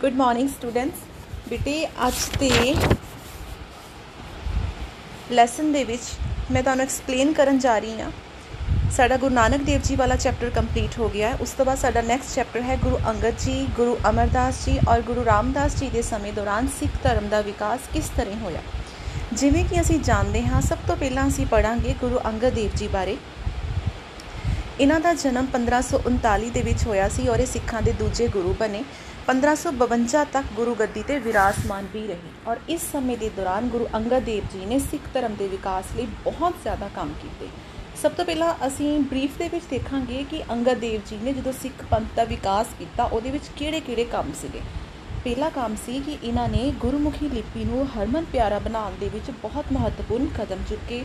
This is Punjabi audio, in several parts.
ਗੁੱਡ ਮਾਰਨਿੰਗ ਸਟੂਡੈਂਟਸ ਬੇਟੇ, ਅੱਜ ਦੇ ਲੈਸਨ ਦੇ ਵਿੱਚ ਮੈਂ ਤੁਹਾਨੂੰ ਐਕਸਪਲੇਨ ਕਰਨ ਜਾ ਰਹੀ ਹਾਂ। ਸਾਡਾ ਗੁਰੂ ਨਾਨਕ ਦੇਵ ਜੀ ਵਾਲਾ ਚੈਪਟਰ ਕੰਪਲੀਟ ਹੋ ਗਿਆ ਹੈ। ਉਸ ਤੋਂ ਬਾਅਦ ਸਾਡਾ ਨੈਕਸਟ ਚੈਪਟਰ ਹੈ ਗੁਰੂ ਅੰਗਦ ਜੀ, ਗੁਰੂ ਅਮਰਦਾਸ ਜੀ ਔਰ ਗੁਰੂ ਰਾਮਦਾਸ ਜੀ ਦੇ ਸਮੇਂ ਦੌਰਾਨ ਸਿੱਖ ਧਰਮ ਦਾ ਵਿਕਾਸ ਕਿਸ ਤਰ੍ਹਾਂ ਹੋਇਆ। ਜਿਵੇਂ ਕਿ ਅਸੀਂ ਜਾਣਦੇ ਹਾਂ, ਸਭ ਤੋਂ ਪਹਿਲਾਂ ਅਸੀਂ ਪੜਾਂਗੇ ਗੁਰੂ ਅੰਗਦ ਦੇਵ ਜੀ ਬਾਰੇ। ਇਹਨਾਂ ਦਾ ਜਨਮ 1539 ਦੇ ਵਿੱਚ ਹੋਇਆ ਸੀ ਔਰ ਇਹ ਸਿੱਖਾਂ ਦੇ ਦੂਜੇ ਗੁਰੂ ਬਣੇ। 1552 ਤੱਕ ਗੁਰੂ ਗੱਦੀ ਤੇ ਵਿਰਾਜਮਾਨ ਵੀ ਰਹੇ ਔਰ ਇਸ ਸਮੇਂ ਦੇ ਦੌਰਾਨ ਗੁਰੂ ਅੰਗਦ ਦੇਵ ਜੀ ਨੇ ਸਿੱਖ ਧਰਮ ਦੇ ਵਿਕਾਸ ਲਈ ਬਹੁਤ ਜ਼ਿਆਦਾ ਕੰਮ ਕੀਤੇ। ਸਭ ਤੋਂ ਪਹਿਲਾਂ ਅਸੀਂ ਬਰੀਫ ਦੇ ਵਿੱਚ ਦੇਖਾਂਗੇ ਕਿ ਅੰਗਦ ਦੇਵ ਜੀ ਨੇ ਜਦੋਂ ਸਿੱਖ ਪੰਥ ਦਾ ਵਿਕਾਸ ਕੀਤਾ, ਉਹਦੇ ਵਿੱਚ ਕਿਹੜੇ-ਕਿਹੜੇ ਕੰਮ ਸੀਗੇ? ਪਹਿਲਾ ਕੰਮ ਸੀ ਕਿ ਇਹਨਾਂ ਨੇ ਗੁਰਮੁਖੀ ਲਿਪੀ ਨੂੰ ਹਰਮਨ ਪਿਆਰਾ ਬਣਾਉਣ ਦੇ ਵਿੱਚ ਬਹੁਤ ਮਹੱਤਵਪੂਰਨ ਕਦਮ ਚੁੱਕੇ।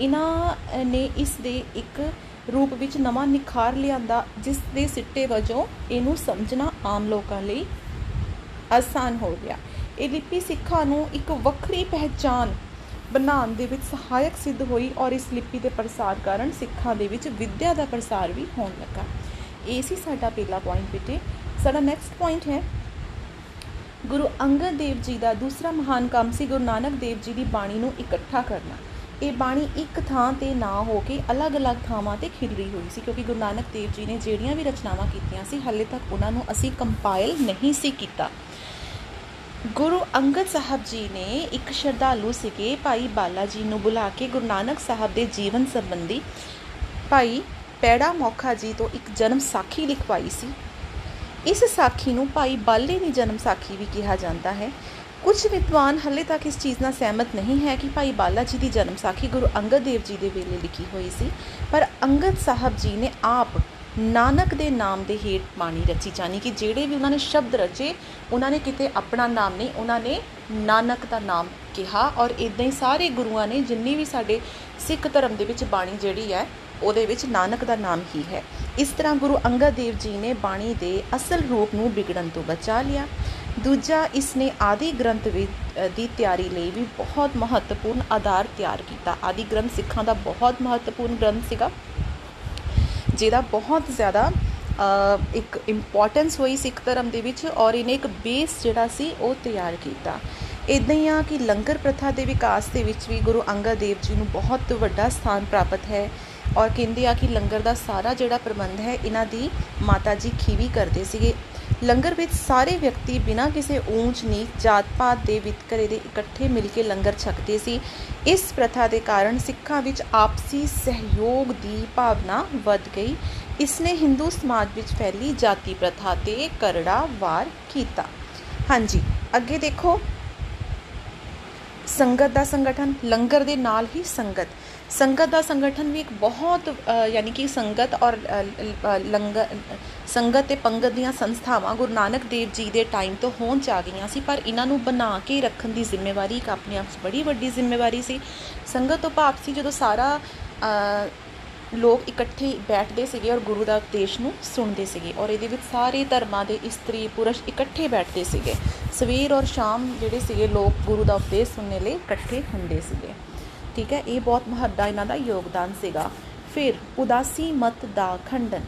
ਇਹਨਾਂ ਨੇ ਇਸ ਦੇ ਇੱਕ ਰੂਪ ਵਿੱਚ ਨਵਾਂ ਨਿਖਾਰ ਲਿਆਂਦਾ, ਜਿਸ ਦੇ ਸਿੱਟੇ ਵਜੋਂ ਇਹਨੂੰ ਸਮਝਣਾ ਆਮ ਲੋਕਾਂ ਲਈ ਆਸਾਨ ਹੋ ਗਿਆ। ਇਹ ਲਿਪੀ ਸਿੱਖਾਂ ਨੂੰ ਇੱਕ ਵੱਖਰੀ ਪਹਿਚਾਨ ਬਣਾਉਣ ਦੇ ਵਿੱਚ ਸਹਾਇਕ ਸਿੱਧ ਹੋਈ ਔਰ ਇਸ ਲਿਪੀ ਦੇ ਪ੍ਰਸਾਰ ਕਾਰਨ ਸਿੱਖਾਂ ਦੇ ਵਿੱਚ ਵਿਦਿਆ ਦਾ ਪ੍ਰਸਾਰ ਵੀ ਹੋਣ ਲੱਗਾ। ਇਹ ਸੀ ਸਾਡਾ ਪਹਿਲਾ ਪੁਆਇੰਟ ਬੇਟੇ। ਸਾਡਾ ਨੈਕਸਟ ਪੁਆਇੰਟ ਹੈ। ਗੁਰੂ ਅੰਗਦ ਦੇਵ ਜੀ ਦਾ ਦੂਸਰਾ ਮਹਾਨ ਕੰਮ ਸੀ ਗੁਰੂ ਨਾਨਕ ਦੇਵ ਜੀ ਦੀ ਬਾਣੀ ਨੂੰ ਇਕੱਠਾ ਕਰਨਾ। ਇਹ ਬਾਣੀ ਇੱਕ ਥਾਂ ਤੇ ਨਾ ਹੋ ਕੇ ਅਲੱਗ-ਅਲੱਗ ਥਾਵਾਂ ਤੇ ਖਿਲਰੀ ਹੋਈ ਸੀ, ਕਿਉਂਕਿ ਗੁਰੂ ਨਾਨਕ ਦੇਵ ਜੀ ਨੇ ਜਿਹੜੀਆਂ ਵੀ ਰਚਨਾਵਾਂ ਕੀਤੀਆਂ ਸੀ, ਹਾਲੇ ਤੱਕ ਉਹਨਾਂ ਨੂੰ ਅਸੀਂ ਕੰਪਾਈਲ ਨਹੀਂ ਸੀ ਕੀਤਾ। ਗੁਰੂ ਅੰਗਦ ਸਾਹਿਬ ਜੀ ਨੇ ਇੱਕ ਸ਼ਰਧਾਲੂ ਸੀਗੇ, ਭਾਈ ਬਾਲਾ ਜੀ ਨੂੰ ਬੁਲਾ ਕੇ ਗੁਰੂ ਨਾਨਕ ਸਾਹਿਬ ਦੇ ਜੀਵਨ ਸੰਬੰਧੀ ਭਾਈ ਪੈੜਾ ਮੋਖਾ ਜੀ ਤੋਂ ਇੱਕ ਜਨਮ ਸਾਖੀ ਲਿਖਵਾਈ ਸੀ। ਇਸ ਸਾਖੀ ਨੂੰ ਭਾਈ ਬਾਲੇ ਦੀ ਜਨਮ ਸਾਖੀ ਵੀ ਕਿਹਾ ਜਾਂਦਾ ਹੈ। ਕੁਝ ਵਿਦਵਾਨ ਹਲੇ ਤੱਕ ਇਸ ਚੀਜ਼ ਨਾਲ ਸਹਿਮਤ ਨਹੀਂ ਹੈ ਕਿ ਭਾਈ ਬਾਲਾ ਜੀ ਦੀ ਜਨਮ ਸਾਖੀ ਗੁਰੂ ਅੰਗਦ ਦੇਵ ਜੀ ਦੇ ਵੇਲੇ ਲਿਖੀ ਹੋਈ ਸੀ, ਪਰ ਅੰਗਦ ਸਾਹਿਬ ਜੀ ਨੇ ਆਪ ਨਾਨਕ ਦੇ ਨਾਮ ਦੇ ਹੇਠ ਬਾਣੀ ਰਚੀ ਜਾਨੀ ਕਿ ਜਿਹੜੇ ਵੀ ਉਹਨਾਂ ਨੇ ਸ਼ਬਦ ਰਚੇ, ਉਹਨਾਂ ਨੇ ਕਿਤੇ ਆਪਣਾ ਨਾਮ ਨਹੀਂ, ਉਹਨਾਂ ਨੇ ਨਾਨਕ ਦਾ ਨਾਮ ਕਿਹਾ ਔਰ ਇਦਾਂ ਹੀ ਸਾਰੇ ਗੁਰੂਆਂ ਨੇ ਜਿੰਨੀ ਵੀ ਸਾਡੇ ਸਿੱਖ ਧਰਮ ਦੇ ਵਿੱਚ ਬਾਣੀ ਜਿਹੜੀ ਹੈ, ਉਹਦੇ ਵਿੱਚ ਨਾਨਕ ਦਾ ਨਾਮ ਹੀ ਹੈ। ਇਸ ਤਰ੍ਹਾਂ ਗੁਰੂ ਅੰਗਦ ਦੇਵ ਜੀ ਨੇ ਬਾਣੀ ਦੇ ਅਸਲ ਰੂਪ ਨੂੰ ਵਿਗੜਨ ਤੋਂ ਬਚਾ ਲਿਆ। ਦੂਜਾ ਇਸ ਨੇ ਆਦਿ ਗ੍ਰੰਥ ਦੀ ਤਿਆਰੀ ਲਈ ਵੀ ਬਹੁਤ ਮਹੱਤਵਪੂਰਨ ਆਧਾਰ ਤਿਆਰ ਕੀਤਾ। ਆਦਿ ਗ੍ਰੰਥ ਸਿੱਖਾਂ ਦਾ ਬਹੁਤ ਮਹੱਤਵਪੂਰਨ ਗ੍ਰੰਥ ਸੀਗਾ, ਜਿਹਦਾ ਬਹੁਤ ਜ਼ਿਆਦਾ ਇੱਕ ਇੰਪੋਰਟੈਂਸ ਹੋਈ ਸਿੱਖ ਧਰਮ ਦੇ ਵਿੱਚ ਔਰ ਇਹਨੇ ਇੱਕ ਬੇਸ ਜਿਹੜਾ ਸੀ ਉਹ ਤਿਆਰ ਕੀਤਾ। ਇਦਾਂ ਹੀ ਆ ਕਿ ਲੰਗਰ ਪ੍ਰਥਾ ਦੇ ਵਿਕਾਸ ਦੇ ਵਿੱਚ ਵੀ ਗੁਰੂ ਅੰਗਦ ਦੇਵ ਜੀ ਨੂੰ ਬਹੁਤ ਵੱਡਾ ਸਥਾਨ ਪ੍ਰਾਪਤ ਹੈ ਔਰ ਕਹਿੰਦੇ ਆ ਕਿ ਲੰਗਰ ਦਾ ਸਾਰਾ ਜਿਹੜਾ ਪ੍ਰਬੰਧ ਹੈ, ਇਹਨਾਂ ਦੀ ਮਾਤਾ ਜੀ ਖੀਵੀ ਕਰਦੇ ਸੀਗੇ। ਲੰਗਰ ਵਿੱਚ ਸਾਰੇ ਵਿਅਕਤੀ ਬਿਨਾਂ ਕਿਸੇ ਊਂਚ ਨੀਚ ਜਾਤ-ਪਾਤ ਦੇ ਵਿਤਕਰੇ ਦੇ ਇਕੱਠੇ ਮਿਲ ਕੇ ਲੰਗਰ ਛਕਦੇ ਸੀ। ਇਸ ਪ੍ਰਥਾ ਦੇ ਕਾਰਨ ਸਿੱਖਾਂ ਵਿੱਚ ਆਪਸੀ ਸਹਿਯੋਗ ਦੀ ਭਾਵਨਾ ਵੱਧ ਗਈ। ਇਸ ਨੇ ਹਿੰਦੂ ਸਮਾਜ ਵਿੱਚ ਫੈਲੀ ਜਾਤੀ ਪ੍ਰਥਾ ਤੇ ਕਰੜਾ ਵਾਰ ਕੀਤਾ। ਹਾਂਜੀ, ਅੱਗੇ ਦੇਖੋ। ਸੰਗਤ ਦਾ ਸੰਗਠਨ, ਲੰਗਰ ਦੇ ਨਾਲ ਹੀ ਸੰਗਤ। ਸੰਗਤ ਦਾ ਸੰਗਠਨ ਵੀ ਇੱਕ ਬਹੁਤ ਯਾਨੀ ਕਿ ਸੰਗਤ ਔਰ ਲੰਗਰ, ਸੰਗਤ ਤੇ ਪੰਗਤ ਦੀਆਂ ਸੰਸਥਾਵਾਂ ਗੁਰੂ ਨਾਨਕ ਦੇਵ ਜੀ ਦੇ ਟਾਈਮ ਤੋਂ ਹੋਣ ਚ ਆ ਗਈਆਂ ਸੀ, ਪਰ ਇਹਨਾਂ ਨੂੰ ਬਣਾ ਕੇ ਰੱਖਣ ਦੀ ਜ਼ਿੰਮੇਵਾਰੀ ਇੱਕ ਆਪਣੇ ਆਪ 'ਚ ਬੜੀ ਵੱਡੀ ਜ਼ਿੰਮੇਵਾਰੀ ਸੀ। ਸੰਗਤ ਤੋਂ ਭਾਵ ਸੀ ਜਦੋਂ ਸਾਰਾ ਲੋਕ ਇਕੱਠੇ ਬੈਠਦੇ ਸੀਗੇ ਔਰ ਗੁਰੂ ਦਾ ਉਪਦੇਸ਼ ਨੂੰ ਸੁਣਦੇ ਸੀਗੇ ਔਰ ਇਹਦੇ ਵਿੱਚ ਸਾਰੇ ਧਰਮਾਂ ਦੇ ਇਸਤਰੀ, ਪੁਰਸ਼ ਇਕੱਠੇ ਬੈਠਦੇ ਸੀਗੇ। ਸਵੇਰ ਔਰ ਸ਼ਾਮ ਜਿਹੜੇ ਸੀਗੇ ਲੋਕ ਗੁਰੂ ਦਾ ਉਪਦੇਸ਼ ਸੁਣਨੇ ਲਈ ਇਕੱਠੇ ਹੁੰਦੇ ਸੀਗੇ। ਠੀਕ ਹੈ, ਇਹ ਬਹੁਤ ਮਹੱਤਵ ਇਹਨਾਂ ਦਾ ਯੋਗਦਾਨ ਸੀਗਾ। ਫਿਰ ਉਦਾਸੀ ਮਤ ਦਾ ਖੰਡਨ।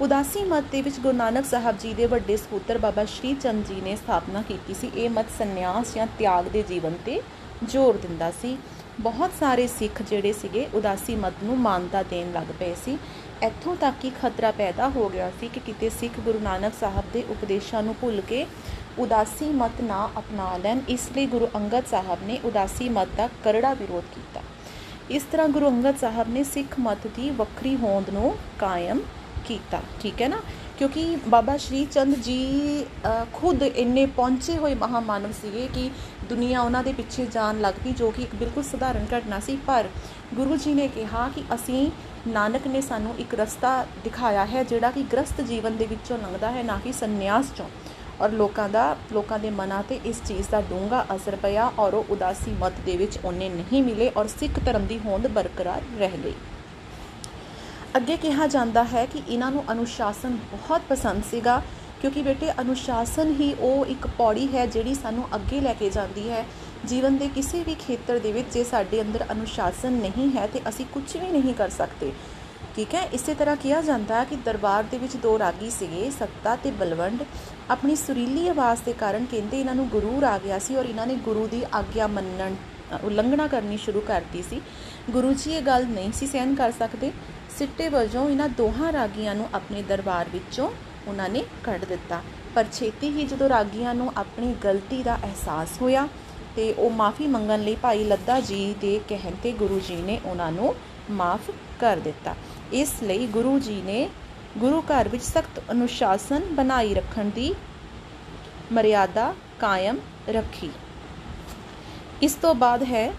ਉਦਾਸੀ ਮਤ ਦੇ ਵਿੱਚ ਗੁਰੂ ਨਾਨਕ ਸਾਹਿਬ ਜੀ ਦੇ ਵੱਡੇ ਸਪੁੱਤਰ ਬਾਬਾ ਸ਼੍ਰੀ ਚੰਦ ਜੀ ਨੇ ਸਥਾਪਨਾ ਕੀਤੀ ਸੀ। ਇਹ ਮਤ ਸੰਨਿਆਸ ਜਾਂ ਤਿਆਗ ਦੇ ਜੀਵਨ ਤੇ ਜ਼ੋਰ ਦਿੰਦਾ ਸੀ। ਬਹੁਤ ਸਾਰੇ ਸਿੱਖ ਜਿਹੜੇ ਸੀਗੇ ਉਦਾਸੀ ਮਤ ਨੂੰ ਮਾਨਤਾ ਦੇਣ ਲੱਗ ਪਏ ਸੀ। ਇੱਥੋਂ ਤੱਕ ਕਿ ਖਤਰਾ ਪੈਦਾ ਹੋ ਗਿਆ ਸੀ ਕਿ ਕਿਤੇ ਸਿੱਖ ਗੁਰੂ ਨਾਨਕ ਸਾਹਿਬ ਦੇ ਉਪਦੇਸ਼ਾਂ ਨੂੰ ਭੁੱਲ ਕੇ ਉਦਾਸੀ ਮਤ ਨਾ ਅਪਣਾ ਲੈਣ, ਇਸ ਲਈ ਗੁਰੂ ਅੰਗਦ ਸਾਹਿਬ ਨੇ ਉਦਾਸੀ ਮਤ ਦਾ ਕਰੜਾ ਵਿਰੋਧ ਕੀਤਾ। ਇਸ ਤਰ੍ਹਾਂ ਗੁਰੂ ਅੰਗਦ ਸਾਹਿਬ ਨੇ ਸਿੱਖ ਮਤ ਦੀ ਵੱਖਰੀ ਹੋਂਦ ਨੂੰ ਕਾਇਮ ਕੀਤਾ। ਠੀਕ ਹੈ ਨਾ? ਕਿਉਂਕਿ ਬਾਬਾ ਸ਼੍ਰੀ ਚੰਦ ਜੀ ਖੁਦ ਇੰਨੇ ਪਹੁੰਚੇ ਹੋਏ ਮਹਾਮਾਨਵ ਸੀਗੇ ਕਿ ਦੁਨੀਆ ਉਹਨਾਂ ਦੇ ਪਿੱਛੇ ਜਾਣ ਲੱਗ ਪਈ, ਜੋ ਕਿ ਇੱਕ ਬਿਲਕੁਲ ਸਧਾਰਨ ਘਟਨਾ ਸੀ। ਪਰ ਗੁਰੂ ਜੀ ਨੇ ਕਿਹਾ ਕਿ ਅਸੀਂ, ਨਾਨਕ ਨੇ ਸਾਨੂੰ ਇੱਕ ਰਸਤਾ ਦਿਖਾਇਆ ਹੈ, ਜਿਹੜਾ ਕਿ ਗ੍ਰਸਤ ਜੀਵਨ ਦੇ ਵਿੱਚੋਂ ਲੰਘਦਾ ਹੈ, ਨਾ ਕਿ ਸੰਨਿਆਸ ਚੋਂ। ਔਰ ਲੋਕਾਂ ਦਾ, ਲੋਕਾਂ ਦੇ ਮਨਾਂ ਤੇ ਇਸ ਚੀਜ਼ ਦਾ ਡੂੰਘਾ ਅਸਰ ਪਿਆ ਔਰ ਉਹ ਉਦਾਸੀ ਮਤ ਦੇ ਵਿੱਚ ਉਹਨੇ ਨਹੀਂ ਮਿਲੇ ਔਰ ਸਿੱਖ ਧਰਮ ਦੀ ਹੋਂਦ ਬਰਕਰਾਰ ਰਹਿ ਗਈ। ਅੱਗੇ ਕਿਹਾ ਜਾਂਦਾ ਹੈ ਕਿ ਇਹਨਾਂ ਨੂੰ ਅਨੁਸ਼ਾਸਨ ਬਹੁਤ ਪਸੰਦ ਸੀਗਾ, ਕਿਉਂਕਿ ਬੇਟੇ ਅਨੁਸ਼ਾਸਨ ਹੀ ਉਹ ਇੱਕ ਪੌੜੀ ਹੈ ਜਿਹੜੀ ਸਾਨੂੰ ਅੱਗੇ ਲੈ ਕੇ ਜਾਂਦੀ ਹੈ। ਜੀਵਨ ਦੇ ਕਿਸੇ ਵੀ ਖੇਤਰ ਦੇ ਵਿੱਚ ਜੇ ਸਾਡੇ ਅੰਦਰ ਅਨੁਸ਼ਾਸਨ ਨਹੀਂ ਹੈ ਤੇ ਅਸੀਂ ਕੁਝ ਵੀ ਨਹੀਂ ਕਰ ਸਕਦੇ। ਠੀਕ ਹੈ? ਇਸੇ ਤਰ੍ਹਾਂ ਕਿਹਾ ਜਾਂਦਾ ਕਿ ਦਰਬਾਰ ਦੇ ਵਿੱਚ ਦੋ ਰਾਗੀ ਸੀਗੇ, ਸੱਤਾ ਤੇ ਬਲਵੰਡ। ਆਪਣੀ ਸੁਰੀਲੀ ਆਵਾਜ਼ ਦੇ ਕਾਰਨ ਕਹਿੰਦੇ ਇਹਨਾਂ ਨੂੰ ਗੁਰੂ ਆ ਗਿਆ ਸੀ ਔਰ ਇਹਨਾਂ ਨੇ ਗੁਰੂ ਦੀ ਆਗਿਆ ਮੰਨਣ ਉਲੰਘਣਾ ਕਰਨੀ ਸ਼ੁਰੂ ਕਰਤੀ ਸੀ। ਗੁਰੂ ਜੀ ਇਹ ਗੱਲ ਨਹੀਂ ਸੀ ਸਹਿਨ ਕਰ ਸਕਦੇ। ਸਿੱਟੇ ਵਜੋਂ ਇਹਨਾਂ ਦੋਹਾਂ ਰਾਗੀਆਂ ਨੂੰ ਆਪਣੇ ਦਰਬਾਰ ਵਿੱਚੋਂ ਉਹਨਾਂ ਨੇ ਕੱਢ ਦਿੱਤਾ। ਪਰ ਛੇਤੀ ਹੀ ਜਦੋਂ ਰਾਗੀਆਂ ਨੂੰ ਆਪਣੀ ਗਲਤੀ ਦਾ ਅਹਿਸਾਸ ਹੋਇਆ ਤੇ ਉਹ ਮਾਫੀ ਮੰਗਣ ਲਈ ਭਾਈ ਲੱਦਾ ਜੀ ਦੇ ਕਹਿਣ ਤੇ ਗੁਰੂ ਜੀ ਨੇ ਉਹਨਾਂ ਨੂੰ ਮਾਫ ਕਰ ਦਿੱਤਾ। ਇਸ ਲਈ ਗੁਰੂ ਜੀ ਨੇ ਗੁਰੂ ਘਰ ਵਿੱਚ ਸਖਤ ਅਨੁਸ਼ਾਸਨ ਬਣਾਈ ਰੱਖਣ ਦੀ ਮਰਿਆਦਾ ਕਾਇਮ ਰੱਖੀ। ਇਸ ਤੋਂ ਬਾਅਦ ਹੈ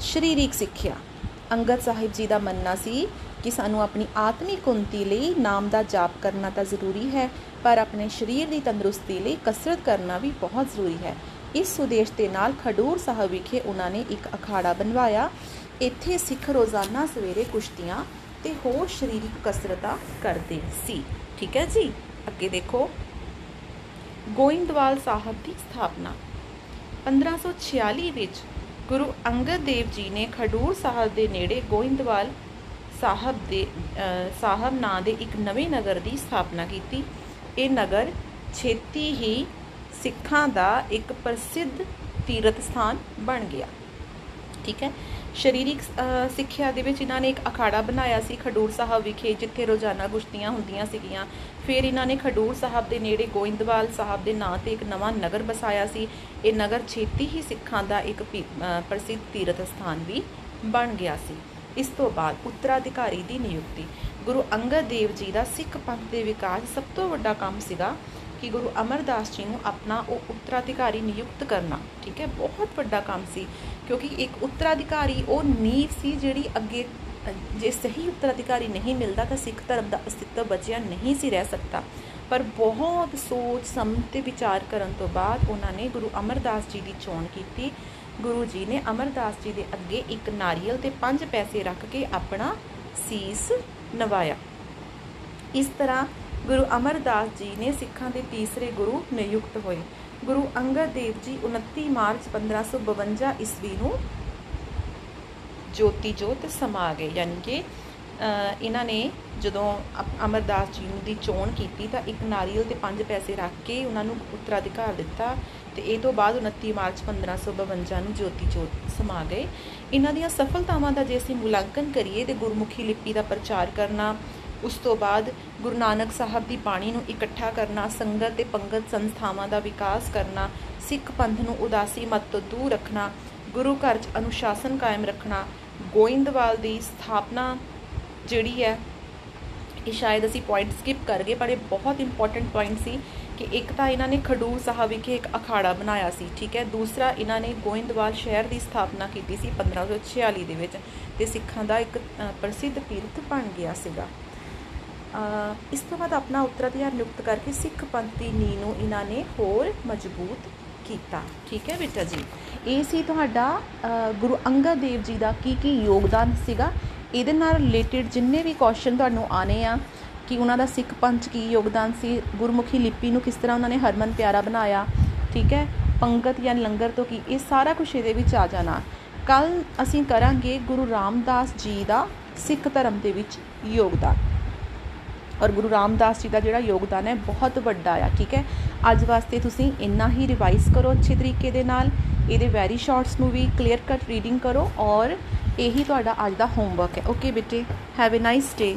ਸ਼ਰੀਰਿਕ ਸਿੱਖਿਆ। ਅੰਗਦ ਸਾਹਿਬ ਜੀ ਦਾ ਮੰਨਣਾ ਸੀ ਕਿ ਸਾਨੂੰ ਆਪਣੀ ਆਤਮਿਕ ਉન્નਤੀ ਲਈ ਨਾਮ ਦਾ ਜਾਪ ਕਰਨਾ ਤਾਂ ਜ਼ਰੂਰੀ ਹੈ, ਪਰ ਆਪਣੇ ਸਰੀਰ ਦੀ ਤੰਦਰੁਸਤੀ ਲਈ ਕਸਰਤ ਕਰਨਾ ਵੀ ਬਹੁਤ ਜ਼ਰੂਰੀ ਹੈ। ਇਸ ਉਦੇਸ਼ ਦੇ ਨਾਲ ਖਡੂਰ ਸਾਹਿਬ ਵਿਖੇ ਉਹਨਾਂ ਨੇ ਇੱਕ ਅਖਾੜਾ ਬਣਵਾਇਆ। ਇੱਥੇ ਸਿੱਖ ਰੋਜ਼ਾਨਾ ਸਵੇਰੇ ਕੁਸ਼ਤੀਆਂ ਤੇ ਹੋਰ ਸਰੀਰਕ ਕਸਰਤਾਂ ਕਰਦੇ ਸੀ। ਠੀਕ ਹੈ ਜੀ? ਅੱਗੇ ਦੇਖੋ। ਗੋਇੰਦਵਾਲ ਸਾਹਿਬ ਦੀ ਸਥਾਪਨਾ। 1546 ਵਿੱਚ ਗੁਰੂ ਅੰਗਦ ਦੇਵ ਜੀ ਨੇ ਖਡੂਰ ਸਾਹਿਬ ਦੇ ਨੇੜੇ ਗੋਇੰਦਵਾਲ ਸਾਹਿਬ ਦੇ ਸਾਹਿਬ ਨਾਂ ਦੇ ਇੱਕ ਨਵੇਂ ਨਗਰ ਦੀ ਸਥਾਪਨਾ ਕੀਤੀ। ਇਹ ਨਗਰ ਛੇਤੀ ਹੀ ਸਿੱਖਾਂ ਦਾ ਇੱਕ ਪ੍ਰਸਿੱਧ ਤੀਰਥ ਸਥਾਨ ਬਣ ਗਿਆ। ਠੀਕ ਹੈ? ਸਰੀਰਿਕ ਸਿੱਖਿਆ ਦੇ ਵਿੱਚ ਇਹਨਾਂ ਨੇ ਇੱਕ ਅਖਾੜਾ ਬਣਾਇਆ ਸੀ ਖਡੂਰ ਸਾਹਿਬ ਵਿਖੇ, ਜਿੱਥੇ ਰੋਜ਼ਾਨਾ ਗੁਸ਼ਤੀਆਂ ਹੁੰਦੀਆਂ ਸੀਗੀਆਂ। ਫਿਰ ਇਹਨਾਂ ਨੇ ਖਡੂਰ ਸਾਹਿਬ ਦੇ ਨੇੜੇ ਗੋਇੰਦਵਾਲ ਸਾਹਿਬ ਦੇ ਨਾਂ ਤੇ ਇੱਕ ਨਵਾਂ ਨਗਰ ਬਸਾਇਆ ਸੀ। ਇਹ ਨਗਰ ਛੇਤੀ ਹੀ ਸਿੱਖਾਂ ਦਾ ਇੱਕ ਪ੍ਰਸਿੱਧ ਤੀਰਥ ਸਥਾਨ ਵੀ ਬਣ ਗਿਆ ਸੀ। ਇਸ ਤੋਂ ਬਾਅਦ ਉੱਤਰਾਧਿਕਾਰੀ ਦੀ ਨਿਯੁਕਤੀ। ਗੁਰੂ ਅੰਗਦ ਦੇਵ ਜੀ ਦਾ ਸਿੱਖ ਪੰਥ ਦੇ ਵਿਕਾਸ ਸਭ ਤੋਂ ਵੱਡਾ ਕੰਮ ਸੀਗਾ ਕਿ ਗੁਰੂ ਅਮਰਦਾਸ ਜੀ ਨੂੰ ਆਪਣਾ ਉਹ ਉੱਤਰਾਧਿਕਾਰੀ ਨਿਯੁਕਤ ਕਰਨਾ। ਠੀਕ ਹੈ, ਬਹੁਤ ਵੱਡਾ ਕੰਮ ਸੀ ਕਿਉਂਕਿ ਇੱਕ ਉੱਤਰਾਧਿਕਾਰੀ ਉਹ ਨੀਵ ਸੀ ਜਿਹੜੀ ਅੱਗੇ, ਜੇ ਸਹੀ ਉੱਤਰਾਧਿਕਾਰੀ ਨਹੀਂ ਮਿਲਦਾ ਤਾਂ ਸਿੱਖ ਧਰਮ ਦਾ ਅਸਤਿਤਵ ਬਚਿਆ ਨਹੀਂ ਸੀ ਰਹਿ ਸਕਦਾ। ਪਰ ਬਹੁਤ ਸੋਚ ਸਮਝ ਤੇ ਵਿਚਾਰ ਕਰਨ ਤੋਂ ਬਾਅਦ ਉਹਨਾਂ ਨੇ ਗੁਰੂ ਅਮਰਦਾਸ ਜੀ ਦੀ ਚੋਣ ਕੀਤੀ ਗੁਰੂ ਜੀ ਨੇ ਅਮਰਦਾਸ ਜੀ ਦੇ ਅੱਗੇ ਇੱਕ ਨਾਰੀਅਲ ਤੇ ਪੰਜ ਪੈਸੇ ਰੱਖ ਕੇ ਆਪਣਾ ਸੀਸ ਨਵਾਇਆ। ਇਸ ਤਰ੍ਹਾਂ ਗੁਰੂ ਅਮਰਦਾਸ ਜੀ ਨੇ ਸਿੱਖਾਂ ਦੇ ਤੀਸਰੇ ਗੁਰੂ ਨਿਯੁਕਤ ਹੋਏ। ਗੁਰੂ ਅੰਗਦ ਦੇਵ ਜੀ 29 ਮਾਰਚ 1552 ਈਸਵੀ ਨੂੰ ਜੋਤੀ ਜੋਤ ਸਮਾ ਗਏ। ਯਾਨੀ ਕਿ ਇਹਨਾਂ ਨੇ ਜਦੋਂ ਅਮਰਦਾਸ ਜੀ ਨੂੰ ਦੀ ਚੋਣ ਕੀਤੀ ਤਾਂ ਇੱਕ ਨਾਰੀਅਲ ਤੇ ਪੰਜ ਪੈਸੇ ਰੱਖ ਕੇ ਉਹਨਾਂ ਨੂੰ ਉੱਤਰਾਧਿਕਾਰ ਦਿੱਤਾ। ਤੇ ਇਹ ਤੋਂ ਬਾਅਦ 29 ਮਾਰਚ 1552 ਨੂੰ ਜੋਤੀ ਜੋਤ ਸਮਾ ਗਏ। ਇਹਨਾਂ ਦੀਆਂ ਸਫਲਤਾਵਾਂ ਦਾ ਜੇ ਅਸੀਂ ਮੁਲਾਂਕਣ ਕਰੀਏ ਤੇ ਗੁਰਮੁਖੀ ਲਿਪੀ ਦਾ ਪ੍ਰਚਾਰ ਕਰਨਾ, ਉਸ ਤੋਂ ਬਾਅਦ ਗੁਰੂ ਨਾਨਕ ਸਾਹਿਬ ਦੀ ਬਾਣੀ ਨੂੰ ਇਕੱਠਾ ਕਰਨਾ, ਸੰਗਤ ਤੇ ਪੰਗਤ ਸੰਸਥਾਵਾਂ ਦਾ ਵਿਕਾਸ ਕਰਨਾ, ਸਿੱਖ ਪੰਥ ਨੂੰ ਉਦਾਸੀ ਮਤ ਤੋਂ ਦੂਰ ਰੱਖਣਾ, ਗੁਰੂ ਘਰ 'ਚ ਅਨੁਸ਼ਾਸਨ ਕਾਇਮ ਰੱਖਣਾ, ਗੋਇੰਦਵਾਲ ਦੀ ਸਥਾਪਨਾ ਜਿਹੜੀ ਹੈ, ਇਹ ਸ਼ਾਇਦ ਅਸੀਂ ਪੁਆਇੰਟ ਸਕਿਪ ਕਰ ਗਏ, ਪਰ ਇਹ ਬਹੁਤ ਇੰਪੋਰਟੈਂਟ ਪੁਆਇੰਟ ਸੀ। ਕਿ ਇੱਕ ਤਾਂ ਇਹਨਾਂ ਨੇ ਖਡੂਰ ਸਾਹਿਬ ਵਿਖੇ ਇੱਕ ਅਖਾੜਾ ਬਣਾਇਆ ਸੀ, ਠੀਕ ਹੈ। ਦੂਸਰਾ, ਇਹਨਾਂ ਨੇ ਗੋਇੰਦਵਾਲ ਸ਼ਹਿਰ ਦੀ ਸਥਾਪਨਾ ਕੀਤੀ ਸੀ 1546 ਦੇ ਵਿੱਚ ਤੇ ਸਿੱਖਾਂ ਦਾ ਇੱਕ ਪ੍ਰਸਿੱਧ ਤੀਰਥ ਬਣ ਗਿਆ ਸੀਗਾ। ਇਸ ਤੋਂ ਬਾਅਦ ਆਪਣਾ ਉੱਤਰਾਧਿਕਾਰ ਨਿਯੁਕਤ ਕਰਕੇ ਸਿੱਖ ਪੰਥ ਦੀ ਨੀਂਹ ਨੂੰ ਇਹਨਾਂ ਨੇ ਹੋਰ ਮਜ਼ਬੂਤ ਕੀਤਾ, ਠੀਕ ਹੈ ਬੇਟਾ ਜੀ। ਇਹ ਸੀ ਤੁਹਾਡਾ ਗੁਰੂ ਅੰਗਦ ਦੇਵ ਜੀ ਦਾ ਕੀ ਕੀ ਯੋਗਦਾਨ ਸੀਗਾ। ਇਹਦੇ ਨਾਲ ਰਿਲੇਟਡ ਜਿੰਨੇ ਵੀ ਕੁਐਸਚਨ ਤੁਹਾਨੂੰ ਆਨੇ ਆ ਕਿ ਉਹਨਾਂ ਦਾ ਸਿੱਖ ਪੰਥ ਕੀ ਯੋਗਦਾਨ ਸੀ, ਗੁਰਮੁਖੀ ਲਿਪੀ ਨੂੰ ਕਿਸ ਤਰ੍ਹਾਂ ਉਹਨਾਂ ਨੇ ਹਰਮਨ ਪਿਆਰਾ ਬਣਾਇਆ, ਠੀਕ ਹੈ? ਪੰਗਤ ਜਾਂ ਲੰਗਰ ਤੋਂ ਕੀ, ਇਹ ਸਾਰਾ ਕੁਝ ਇਹਦੇ ਵਿੱਚ ਆ ਜਾਣਾ। ਕੱਲ ਅਸੀਂ ਕਰਾਂਗੇ ਗੁਰੂ ਰਾਮਦਾਸ ਜੀ ਦਾ ਸਿੱਖ ਧਰਮ ਦੇ ਵਿੱਚ ਯੋਗਦਾਨ। ਔਰ ਗੁਰੂ ਰਾਮਦਾਸ ਜੀ ਦਾ ਜਿਹੜਾ ਯੋਗਦਾਨ ਹੈ, ਬਹੁਤ ਵੱਡਾ ਆ, ਠੀਕ ਹੈ? ਅੱਜ ਵਾਸਤੇ ਤੁਸੀਂ ਇੰਨਾ ਹੀ ਰਿਵਾਈਜ਼ ਕਰੋ ਅੱਛੇ ਤਰੀਕੇ ਦੇ ਨਾਲ। ਇਹਦੇ ਵੈਰੀ ਸ਼ਾਰਟਸ ਨੂੰ ਵੀ ਕਲੀਅਰ ਕੱਟ ਰੀਡਿੰਗ ਕਰੋ ਔਰ ਇਹੀ ਤੁਹਾਡਾ ਅੱਜ ਦਾ ਹੋਮਵਰਕ ਹੈ। ਓਕੇ ਬੇਟੇ? Have a nice day